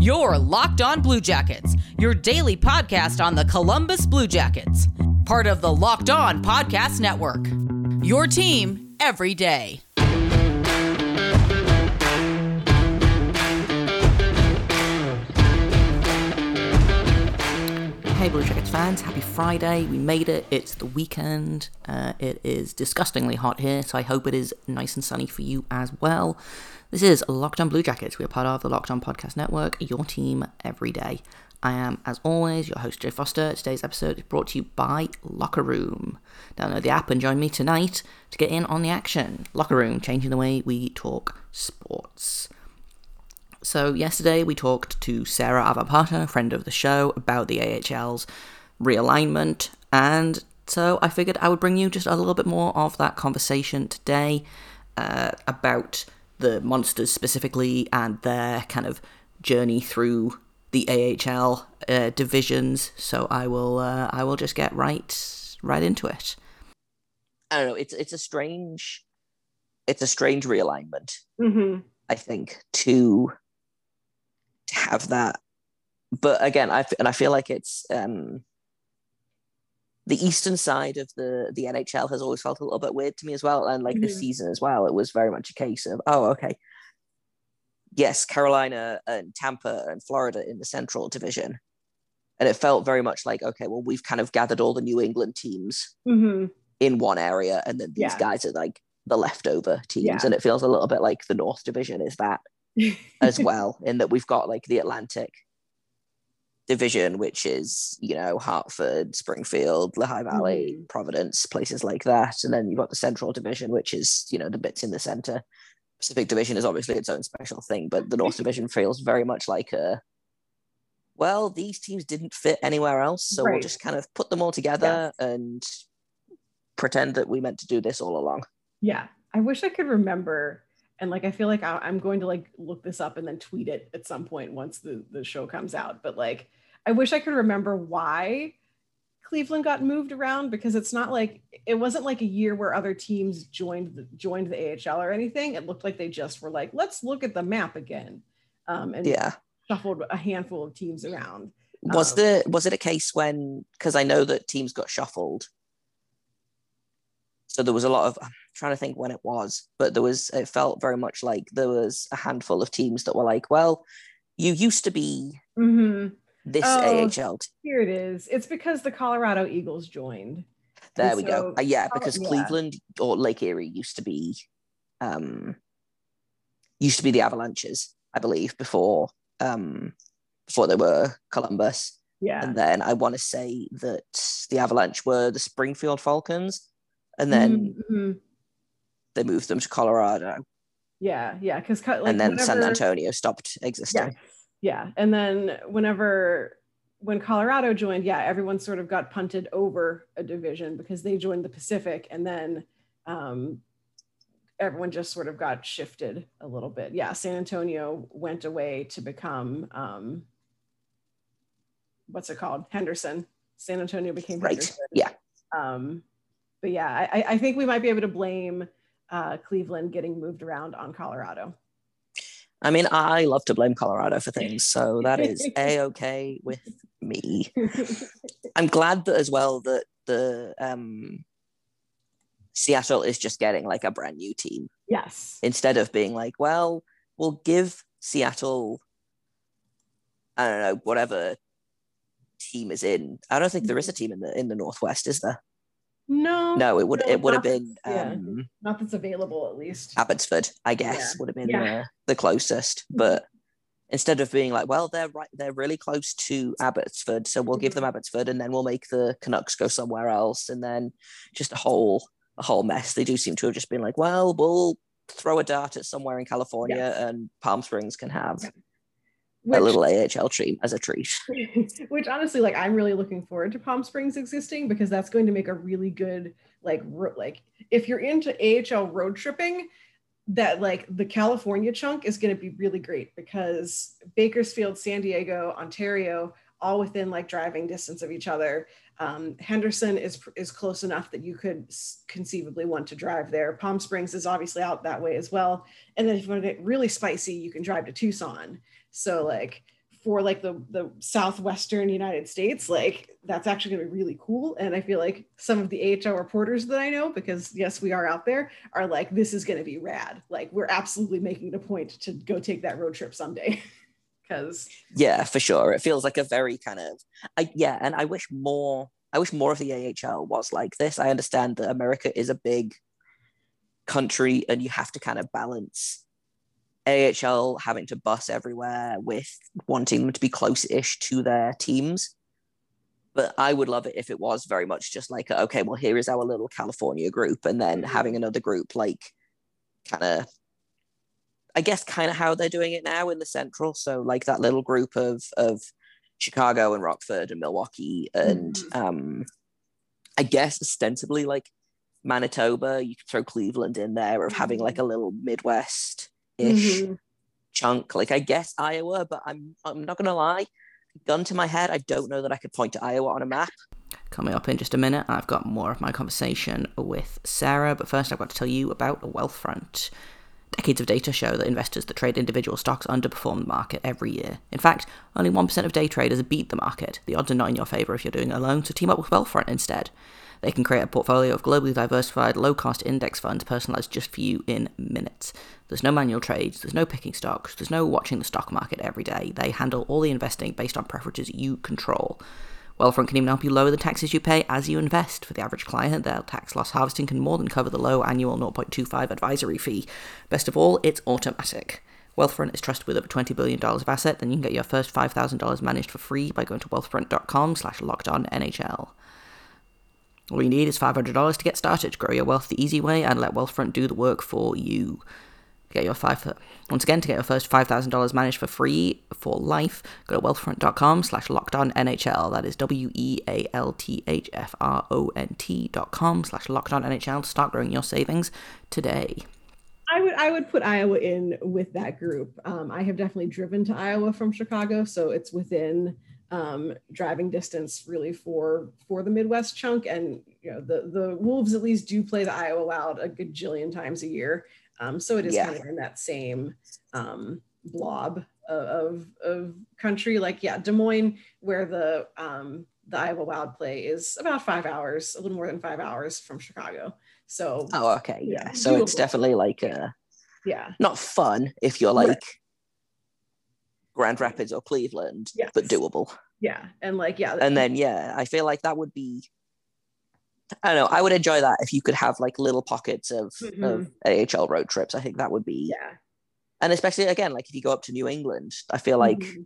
Your Locked On Blue Jackets, your daily podcast on the Columbus Blue Jackets, part of the Locked On Podcast Network. Your team every day. Hey Blue Jackets fans, happy Friday. We made it. It's the weekend. Uh, it is disgustingly hot here, so I hope it is nice and sunny for you as well. This is Locked On Blue Jackets. We are part of the Locked On Podcast Network, your team every day. I am, as always, your host, Jay Foster. Today's episode is brought to you by Locker Room. Download the app and join me tonight to get in on the action. Locker Room, changing the way we talk sports. So, yesterday we talked to Sarah Avampato, friend of the show, about the AHL's realignment, and so I figured I would bring you just a little bit more of that conversation today uh, about the monsters specifically and their kind of journey through the AHL uh, divisions. So I will uh, I will just get right right into it. I don't know. It's it's a strange it's a strange realignment. Mm-hmm. I think to to have that, but again, I and I feel like it's um the eastern side of the the NHL has always felt a little bit weird to me as well, and like Mhm. this season as well, it was very much a case of oh okay, yes, Carolina and Tampa and Florida in the Central Division, and it felt very much like okay, well we've kind of gathered all the New England teams Mm-hmm. in one area, and then these Yeah. guys are like the leftover teams, Yeah. and it feels a little bit like the North Division is that as well, in that we've got like the Atlantic division, which is, you know, Hartford, Springfield, Lehigh Valley, Mhm. Providence, places like that. And then you've got the Central Division, which is, you know, the bits in the center. Pacific Division is obviously its own special thing, but the North Division feels very much like a well, these teams didn't fit anywhere else, so we'll just kind of put them all together and pretend that we meant to do this all along. Yeah, I wish I could remember, and like I feel like I'm going to like look this up and then tweet it at some point once the the show comes out. But like, I wish I could remember why Cleveland got moved around because it's not like it wasn't like a year where other teams joined the, joined the AHL or anything. It looked like they just were like, let's look at the map again, um, and Yeah. shuffled a handful of teams around. Was Um, the was it a case when because I know that teams got shuffled, so there was a lot of I'm trying to think when it was, but there was it felt very much like there was a handful of teams that were like, well, you used to be Mhm. This Oh. AHL. Here it is. It's because the Colorado Eagles joined. There And we go. Uh, yeah, oh, because yeah. Cleveland or Lake Erie used to be, um, used to be the Avalanches, I believe, before um before they were Columbus. Yeah. And then I want to say that the Avalanche were the Springfield Falcons. And then Mhm. they moved them to Colorado. Yeah, yeah, because like, and then San Antonio stopped existing. Yeah, yeah, and then whenever when Colorado joined, yeah, everyone sort of got punted over a division because they joined the Pacific, and then um, everyone just sort of got shifted a little bit. Yeah, San Antonio went away to become um, what's it called? Henderson. San Antonio became Right. Henderson. Yeah. Um, but yeah, I, I think we might be able to blame uh, Cleveland getting moved around on Colorado. I mean, I love to blame Colorado for things, so that is a okay with me. I'm glad that as well that the um, Seattle is just getting like a brand new team yes. instead of being like, well, we'll give Seattle, I don't know, whatever team is in. I don't think there is a team in the in the Northwest, is there? No. No, it would No, it would have been yeah. um, Not that's available, at least. Abbotsford, I guess, Yeah. would have been Yeah. the, the closest. But instead of being like, well, they're right, they're really close to Abbotsford, so we'll give them Mm-hmm. Abbotsford, and then we'll make the Canucks go somewhere else, and then just a whole a whole mess. They do seem to have just been like, well, we'll throw a dart at somewhere in California, Yes. and Palm Springs can have Which, a little AHL treat as a treat. which honestly, like, I'm really looking forward to Palm Springs existing because that's going to make a really good, like, ro- like if you're into AHL road tripping, that like the California chunk is going to be really great because Bakersfield, San Diego, Ontario, all within like driving distance of each other. Um, Henderson is is close enough that you could conceivably want to drive there. Palm Springs is obviously out that way as well. And then if you want to get really spicy, you can drive to Tucson. So like for like the the southwestern United States, like that's actually going to be really cool. And I feel like some of the AHL reporters that I know, because yes, we are out there, are like, this is going to be rad. Like we're absolutely making it a point to go take that road trip someday. Because yeah, for sure, it feels like a very kind of, I yeah, and I wish more. I wish more of the AHL was like this. I understand that America is a big country, and you have to kind of balance AHL having to bus everywhere with wanting them to be close-ish to their teams. But I would love it if it was very much just like, okay, well, here is our little California group, and then Mhm. having another group like kind of, I guess, kind of how they're doing it now in the Central. So like that little group of of Chicago and Rockford and Milwaukee, and um, I guess ostensibly like Manitoba. You could throw Cleveland in there of having like a little Midwest ish Mhm. chunk. Like I guess Iowa, but I'm I'm not gonna lie. Gun to my head, I don't know that I could point to Iowa on a map. Coming up in just a minute, I've got more of my conversation with Sarah, but first I've got to tell you about Wealthfront. Decades of data show that investors that trade individual stocks underperform the market every year. In fact, only 1% of day traders beat the market. The odds are not in your favour if you're doing it alone, so team up with Wealthfront instead. They can create a portfolio of globally diversified, low cost index funds personalized just for you in minutes. There's no manual trades, there's no picking stocks, there's no watching the stock market every day. They handle all the investing based on preferences you control. Wealthfront can even help you lower the taxes you pay as you invest. For the average client, their tax loss harvesting can more than cover the low annual 0.25 advisory fee. Best of all, it's automatic. Wealthfront is trusted with over $20 billion of asset, then you can get your first $5,000 managed for free by going to wealthfront.com slash lockedonnhl. All you need is $500 to get started. Grow your wealth the easy way and let Wealthfront do the work for you. Get your five once again to get your first five thousand dollars managed for free for life. Go to wealthfront.com slash locked on NHL. That is W E A L T H F R O N T dot com slash locked on NHL to start growing your savings today. I would I would put Iowa in with that group. Um, I have definitely driven to Iowa from Chicago, so it's within um, driving distance really for for the Midwest chunk. And you know the the Wolves at least do play the Iowa Wild a gajillion times a year, um, so it is Yeah. kind of in that same um, blob of of country. Like yeah, Des Moines, where the um, the Iowa Wild play is about five hours, a little more than five hours from Chicago. So Oh, okay, yeah. Yeah, So it's definitely like uh, yeah, not fun if you're Right. Grand Rapids or Cleveland, Yes. but doable. yeah, and like yeah, And then yeah, I feel like that would be. I don't know. I would enjoy that if you could have like little pockets of, of AHL road trips. I think that would be, yeah. and especially again, like if you go up to New England, I feel like Mhm.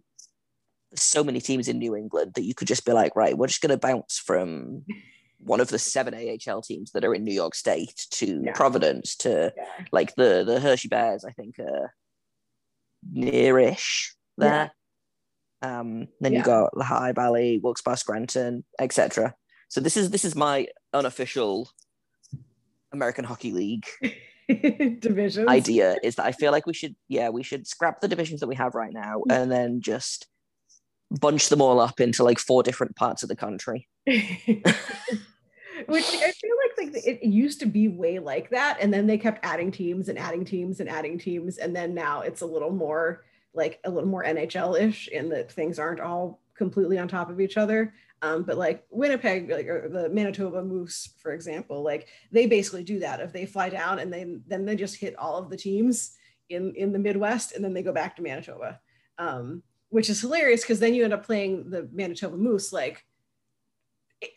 so many teams in New England that you could just be like, right, we're just going to bounce from one of the seven AHL teams that are in New York State to Yeah. Providence to Yeah. like the the Hershey Bears. I think are nearish there. Um, then Yeah. you got the Lehigh Valley, Wilkes-Barre, Scranton, etc. So this is this is my unofficial American Hockey League division idea is that I feel like we should yeah we should scrap the divisions that we have right now and then just bunch them all up into like four different parts of the country. Which like, I feel like like it used to be way like that, and then they kept adding teams and adding teams and adding teams, and then now it's a little more like a little more NHL ish in that things aren't all completely on top of each other. Um, but like Winnipeg, like or the Manitoba Moose, for example, like they basically do that. If they fly down and then then they just hit all of the teams in in the Midwest, and then they go back to Manitoba, um, which is hilarious because then you end up playing the Manitoba Moose like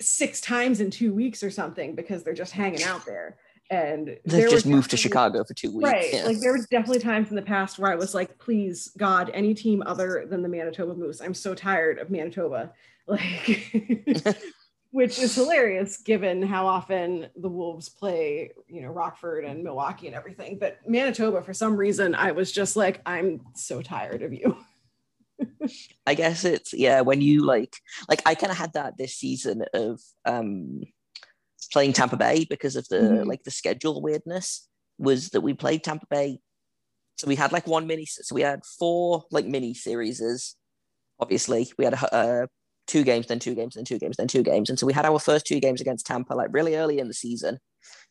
six times in two weeks or something because they're just hanging out there. And They've just moved to Chicago for two weeks. Right. yeah. Like there was definitely times in the past where I was like, please, God, any team other than the Manitoba Moose. I'm so tired of Manitoba. Like which is hilarious given how often the Wolves play, you know, Rockford and Milwaukee and everything. But Manitoba, for some reason, I was just like, I'm so tired of you. I guess it's yeah when you like like I kind of had that this season of um playing Tampa Bay because of the Mhm. like the schedule weirdness was that we played Tampa Bay. So we had like one mini so we had four like mini series obviously. We had uh two games then two games then two games then two games. And so we had our first two games against Tampa like really early in the season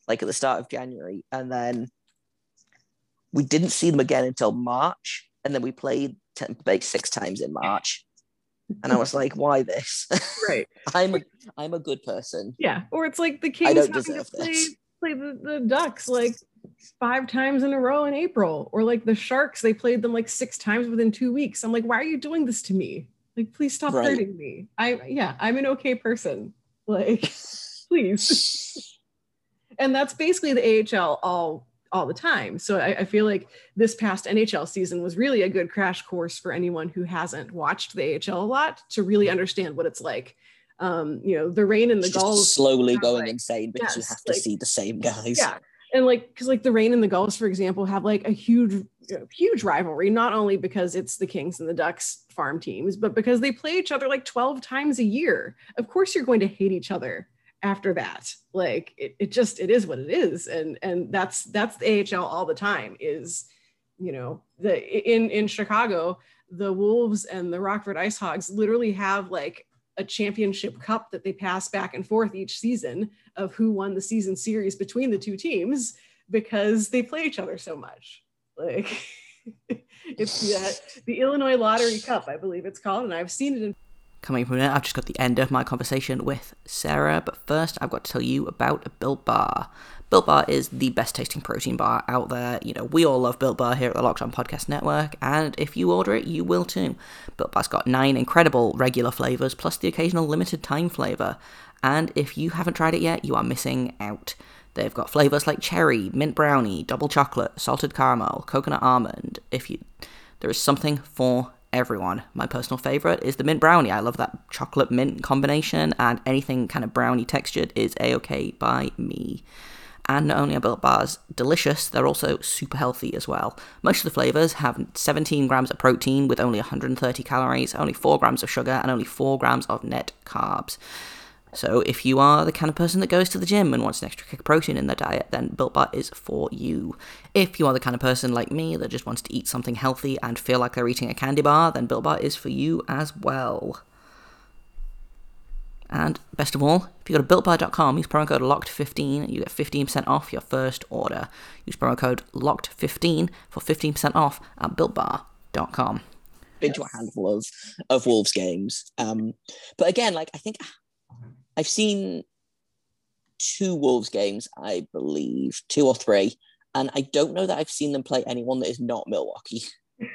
like at the start of January. And then we didn't see them again until March. And then we played Tampa Bay six times in March, and I was like, why this? Right. I'm a I'm a good person. Yeah. Or it's like the Kings having to play, this. play the, the Ducks like five times in a row in April. Or like the Sharks, they played them like six times within two weeks. I'm like, why are you doing this to me? Like, please stop Right. hurting me. I yeah, I'm an okay person. Like, please. and that's basically the AHL all all the time. So I, I feel like this past NHL season was really a good crash course for anyone who hasn't watched the AHL a lot to really understand what it's like. Um, you know, the Reign and the gulls. slowly going like- insane because you have to like- see the same guys. Yeah. And like, because like the Reign and the Gulls, for example, have like a huge, know, huge rivalry, not only because it's the Kings and the Ducks farm teams, but because they play each other like 12 times a year. Of course, you're going to hate each other after that. Like it, it just it is what it is. And and that's that's the AHL all the time is, you know, the in in Chicago, the Wolves and the Rockford Ice Hogs literally have like a championship cup that they pass back and forth each season of who won the season series between the two teams because they play each other so much. Like it's the the Illinois Lottery Cup, I believe it's called, and I've seen it in Coming from there, I've just got the end of my conversation with Sarah, but first I've got to tell you about a Built Bar. Built Bar is the best tasting protein bar out there. You know, we all love Built Bar here at the Locked On Podcast Network, and if you order it, you will too. Built Bar's got nine incredible regular flavors, plus the occasional limited time flavor. And if you haven't tried it yet, you are missing out. They've got flavors like cherry, mint brownie, double chocolate, salted caramel, coconut almond. If you, there is something for everyone. My personal favorite is the mint brownie. I love that chocolate mint combination, and anything kind of brownie textured is a okay by me. And not only are Built Bars delicious, they're also super healthy as well. Most of the flavors have 17 grams of protein with only 130 calories, only 4 grams of sugar, and only 4 grams of net carbs. So if you are the kind of person that goes to the gym and wants an extra kick of protein in their diet, then Built Bar is for you. If you are the kind of person like me that just wants to eat something healthy and feel like they're eating a candy bar, then Built Bar is for you as well. And best of all, if you go to builtbar.com, use promo code LOCKED15, you get 15% off your first order. Use promo code LOCKED15 for 15% off at builtbar.com. been to a handful of of Wolves games. Um, but again, like I think I've seen two Wolves games, I believe, two or three, and I don't know that I've seen them play anyone that is not Milwaukee.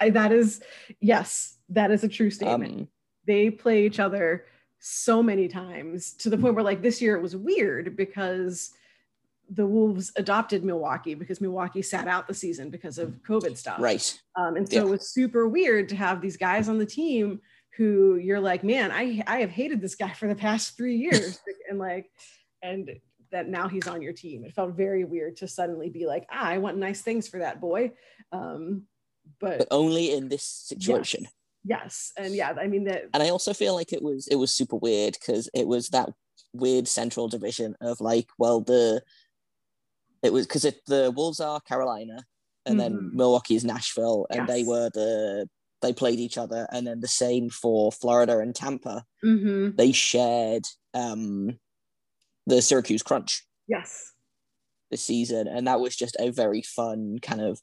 That is yes, that is a true statement. Um, they play each other so many times to the point where like this year it was weird because the Wolves adopted Milwaukee because Milwaukee sat out the season because of COVID stuff. right. Um, and so Yeah. it was super weird to have these guys on the team who you're like, man, I I have hated this guy for the past three years, and like, and that now he's on your team. It felt very weird to suddenly be like, ah, I want nice things for that boy. Um, But but only in this situation. yes, yes, and yeah, I mean that. And I also feel like it was it was super weird because it was that weird central division of like, well, the it was because if the Wolves are Carolina, and then Milwaukee is Nashville, and they were the they played each other, and then the same for Florida and Tampa. Mhm. They shared um the Syracuse Crunch Yes. this season, and that was just a very fun kind of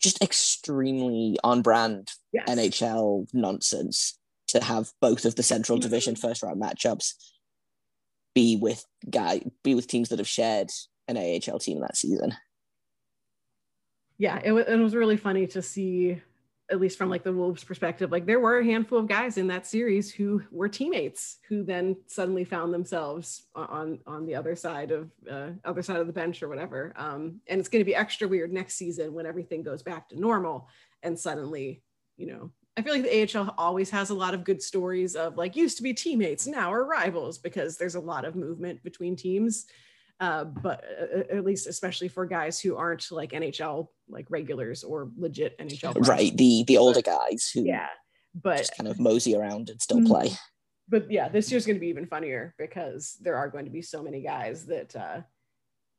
just extremely on brand Yes. NHL nonsense to have both of the Central Mhm. Division first round matchups be with guy be with teams that have shared an AHL team that season. yeah it was, it was really funny to see at least from like the wolves perspective like there were a handful of guys in that series who were teammates who then suddenly found themselves on on the other side of uh, other side of the bench or whatever um, and it's going to be extra weird next season when everything goes back to normal and suddenly you know I feel like the AHL always has a lot of good stories of like used to be teammates, now are rivals because there's a lot of movement between teams. Uh, but uh, at least, especially for guys who aren't like NHL like regulars or legit NHL, players. Right. The the older guys who Yeah, but just kind of mosey around and still Mhm. play. but yeah, this year's going to be even funnier because there are going to be so many guys that uh,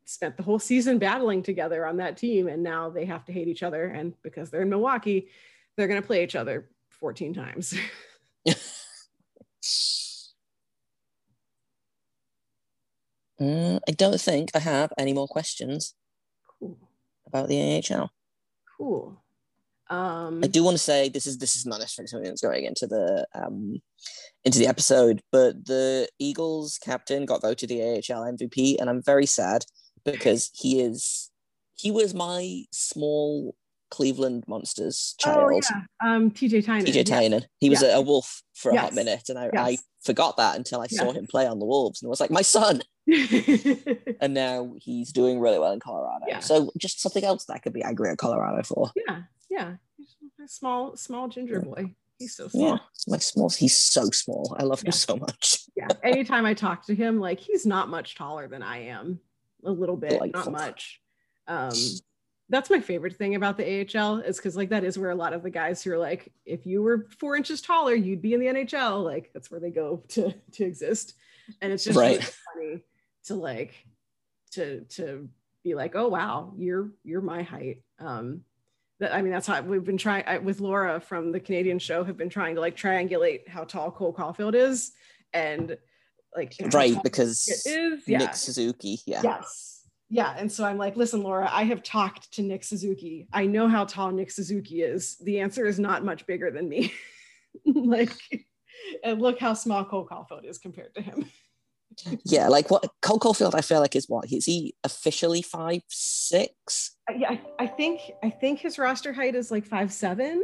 spent the whole season battling together on that team, and now they have to hate each other. And because they're in Milwaukee, they're going to play each other 14 times. Mm, I don't think I have any more questions cool, about the AHL. cool. Um, I do want to say this is this is not necessarily something that's going into the um into the episode, but the Eagles captain got voted the AHL MVP, and I'm very sad because he is he was my small Cleveland Monsters child. Oh yeah, um, TJ Tynan. TJ yeah. Tynan. He was Yeah. a, a wolf for a hot minute, and I, I forgot that until I saw him play on the Wolves, and I was like, my son. And now he's doing really well in Colorado. Yeah. So just something else that I could be angry at Colorado for. yeah, yeah. He's a small, small ginger boy. He's so Yeah, small. my small. He's so small. I love him so much. Yeah. Anytime I talk to him, like he's not much taller than I am. A little bit, Delightful. not much. Um, that's my favorite thing about the AHL is because like that is where a lot of the guys who are like, if you were four inches taller, you'd be in the NHL. Like that's where they go to to exist. And it's just really funny to like to to be like, oh wow, you're you're my height. Um, that I mean, that's how we've been trying with Laura from the Canadian show. Have been trying to like triangulate how tall Cole Caufield is, and like Right, because it is. Yeah. Nick Suzuki. Yeah. Yes. Yeah. And so I'm like, listen, Laura, I have talked to Nick Suzuki. I know how tall Nick Suzuki is. The answer is not much bigger than me. like, and look how small Cole Caufield is compared to him. Yeah, like what Cole Caufield, I feel like is what is he officially five six? Yeah, I, I think I think his roster height is like five seven.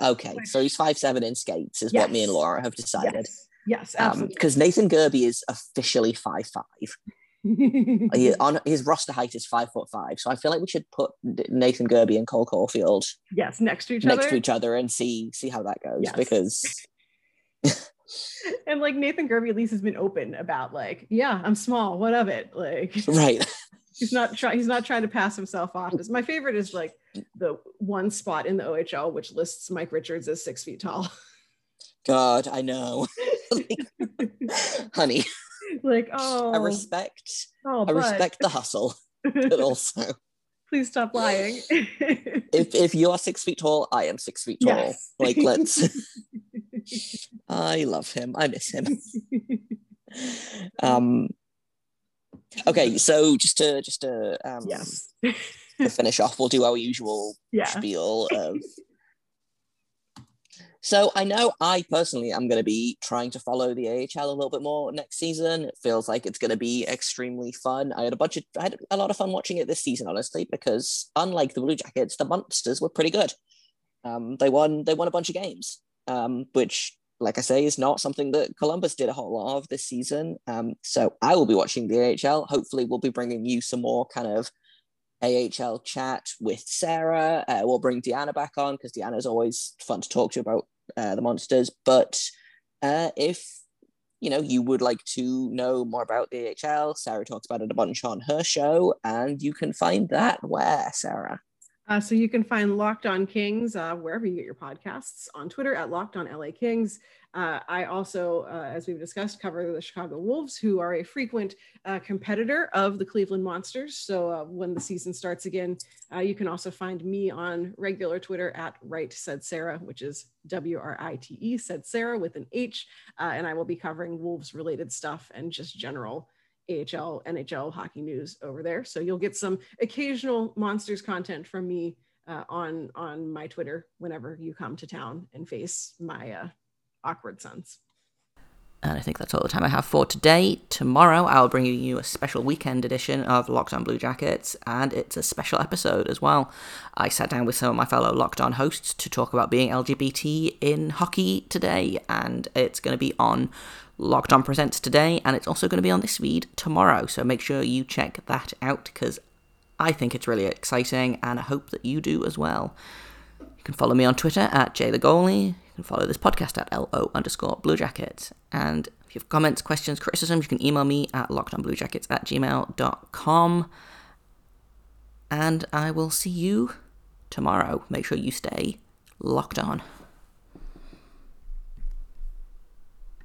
Okay, so he's five seven in skates, is what me and Laura have decided. Yes. Yes, Um, absolutely. because Nathan Gerbe is officially five five. On his roster height is five foot five, so I feel like we should put Nathan Gerbe and Cole Caufield yes, next to each other. next other. to each other and see see how that goes. Yes. Because and like Nathan Gerbe at least has been open about like, yeah, I'm small. What of it? Like right, he's not trying he's not trying to pass himself off as my favorite is like the one spot in the ohl which lists mike richards as six feet tall God, I know, Like, honey, like oh I respect oh I respect the hustle, but also please stop lying if if you are six feet tall, I am six feet tall. Yes. Like let's. I love him. I miss him. Um. Okay, so just to just to um yes to finish off, we'll do our usual yeah spiel of. So I know I personally am going to be trying to follow the AHL a little bit more next season. It feels like it's going to be extremely fun. I had a bunch of I had a lot of fun watching it this season, honestly, because unlike the Blue Jackets, the Monsters were pretty good. Um, they won they won a bunch of games, um, which, like I say, is not something that Columbus did a whole lot of this season. Um, so I will be watching the AHL. Hopefully, we'll be bringing you some more kind of AHL chat with Sarah. Uh, we'll bring Deanna back on because Deanna's always fun to talk to about uh, the monsters. But uh, if you know you would like to know more about the AHL, Sarah talks about it a bunch on her show, and you can find that where Sarah. Uh, so you can find Locked On Kings uh, wherever you get your podcasts on Twitter at Locked On LA Kings. Uh, I also, uh, as we've discussed, cover the Chicago Wolves, who are a frequent uh, competitor of the Cleveland Monsters. So uh, when the season starts again, you can also find me on regular Twitter at Right Said Sarah, which is W R I T E said Sarah with an H, and I will be covering Wolves related stuff and just general AHL, NHL hockey news over there. So you'll get some occasional monsters content from me uh, on on my Twitter whenever you come to town and face my uh, awkward sons. And I think that's all the time I have for today. Tomorrow, I'll bring you a special weekend edition of Locked On Blue Jackets, and it's a special episode as well. I sat down with some of my fellow Locked On hosts to talk about being LGBT in hockey today, and it's going to be on Locked On Presents today, and it's also going to be on this feed tomorrow. So make sure you check that out because I think it's really exciting, and I hope that you do as well. You can follow me on Twitter at jthegoalie. You can follow this podcast at LO underscore Blue Jackets. And if you have comments, questions, criticisms, you can email me at lockedonbluejackets at gmail.com. And I will see you tomorrow. Make sure you stay locked on.